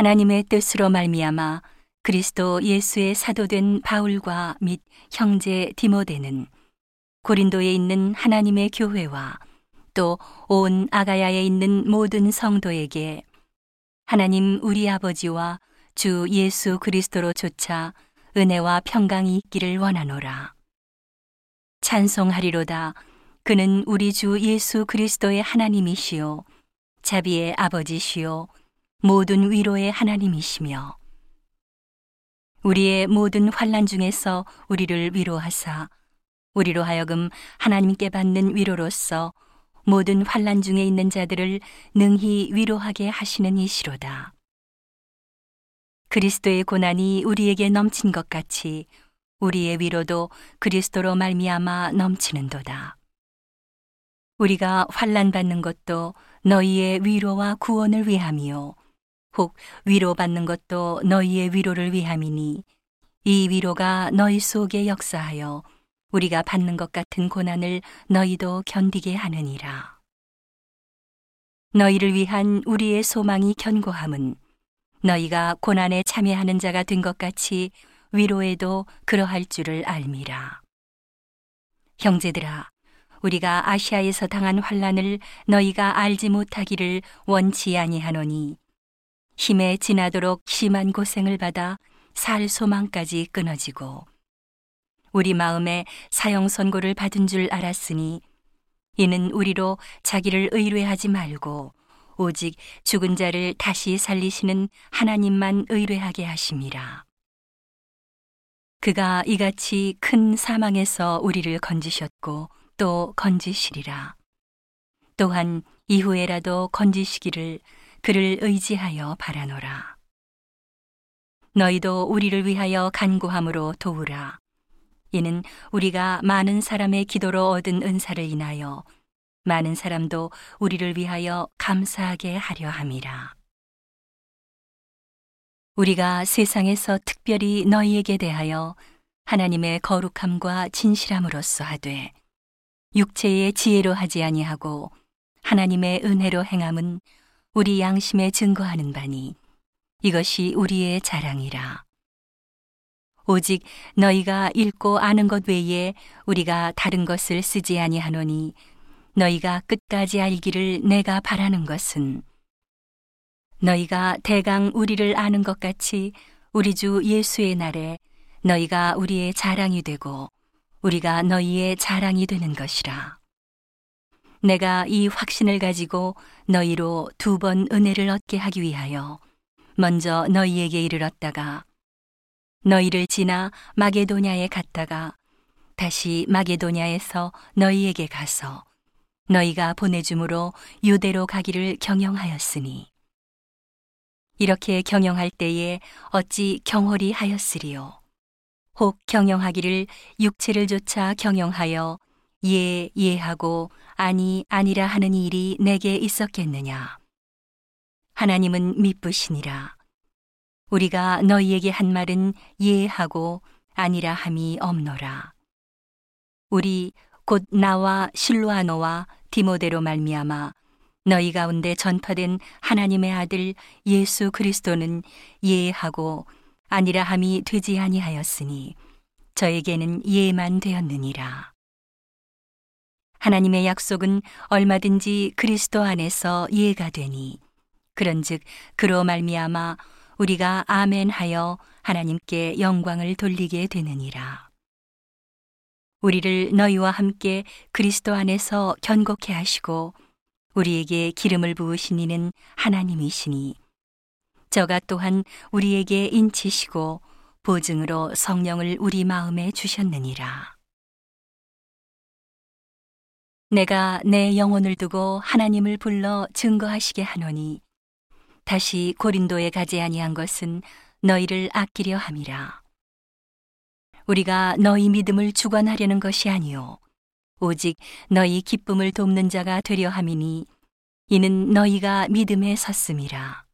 하나님의 뜻으로 말미암아 그리스도 예수의 사도된 바울과 및 형제 디모데는 고린도에 있는 하나님의 교회와 또 온 아가야에 있는 모든 성도에게 하나님 우리 아버지와 주 예수 그리스도로 조차 은혜와 평강이 있기를 원하노라. 찬송하리로다. 그는 우리 주 예수 그리스도의 하나님이시요. 자비의 아버지시요. 모든 위로의 하나님이시며. 우리의 모든 환란 중에서 우리를 위로하사 우리로 하여금 하나님께 받는 위로로서 모든 환란 중에 있는 자들을 능히 위로하게 하시는 이시로다. 그리스도의 고난이 우리에게 넘친 것 같이 우리의 위로도 그리스도로 말미암아 넘치는도다. 우리가 환란 받는 것도 너희의 위로와 구원을 위함이요 혹 위로받는 것도 너희의 위로를 위함이니 이 위로가 너희 속에 역사하여 우리가 받는 것 같은 고난을 너희도 견디게 하느니라. 너희를 위한 우리의 소망이 견고함은 너희가 고난에 참여하는 자가 된 것 같이 위로에도 그러할 줄을 알미라. 형제들아, 우리가 아시아에서 당한 환란을 너희가 알지 못하기를 원치 아니하노니 힘에 지나도록 심한 고생을 받아 살 소망까지 끊어지고 우리 마음에 사형 선고를 받은 줄 알았으니 이는 우리로 자기를 의뢰하지 말고 오직 죽은 자를 다시 살리시는 하나님만 의뢰하게 하심이라. 그가 이같이 큰 사망에서 우리를 건지셨고 또 건지시리라. 또한 이후에라도 건지시기를 그를 의지하여 바라노라. 너희도 우리를 위하여 간구함으로 도우라. 이는 우리가 많은 사람의 기도로 얻은 은사를 인하여 많은 사람도 우리를 위하여 감사하게 하려 함이라. 우리가 세상에서 특별히 너희에게 대하여 하나님의 거룩함과 진실함으로써 하되 육체의 지혜로 하지 아니하고 하나님의 은혜로 행함은 우리 양심에 증거하는 바니 이것이 우리의 자랑이라. 오직 너희가 읽고 아는 것 외에 우리가 다른 것을 쓰지 아니하노니 너희가 끝까지 알기를 내가 바라는 것은 너희가 대강 우리를 아는 것 같이 우리 주 예수의 날에 너희가 우리의 자랑이 되고 우리가 너희의 자랑이 되는 것이라. 내가 이 확신을 가지고 너희로 두 번 은혜를 얻게 하기 위하여 먼저 너희에게 이르렀다가 너희를 지나 마게도냐에 갔다가 다시 마게도냐에서 너희에게 가서 너희가 보내줌으로 유대로 가기를 경영하였으니 이렇게 경영할 때에 어찌 경홀히 하였으리요? 혹 경영하기를 육체를 조차 경영하여 예 예하고 아니 아니라 하는 일이 내게 있었겠느냐? 하나님은 미쁘시니라. 우리가 너희에게 한 말은 예하고 아니라 함이 없노라. 우리 곧 나와 실로아노와 디모데로 말미암아 너희 가운데 전파된 하나님의 아들 예수 그리스도는 예하고 아니라 함이 되지 아니하였으니 저에게는 예만 되었느니라. 하나님의 약속은 얼마든지 그리스도 안에서 예가 되니 그런즉 그로 말미암아 우리가 아멘하여 하나님께 영광을 돌리게 되느니라. 우리를 너희와 함께 그리스도 안에서 견고케 하시고 우리에게 기름을 부으신 이는 하나님이시니 저가 또한 우리에게 인치시고 보증으로 성령을 우리 마음에 주셨느니라. 내가 내 영혼을 두고 하나님을 불러 증거하시게 하노니 다시 고린도에 가지 아니한 것은 너희를 아끼려 함이라. 우리가 너희 믿음을 주관하려는 것이 아니요 오직 너희 기쁨을 돕는 자가 되려 함이니 이는 너희가 믿음에 섰음이라.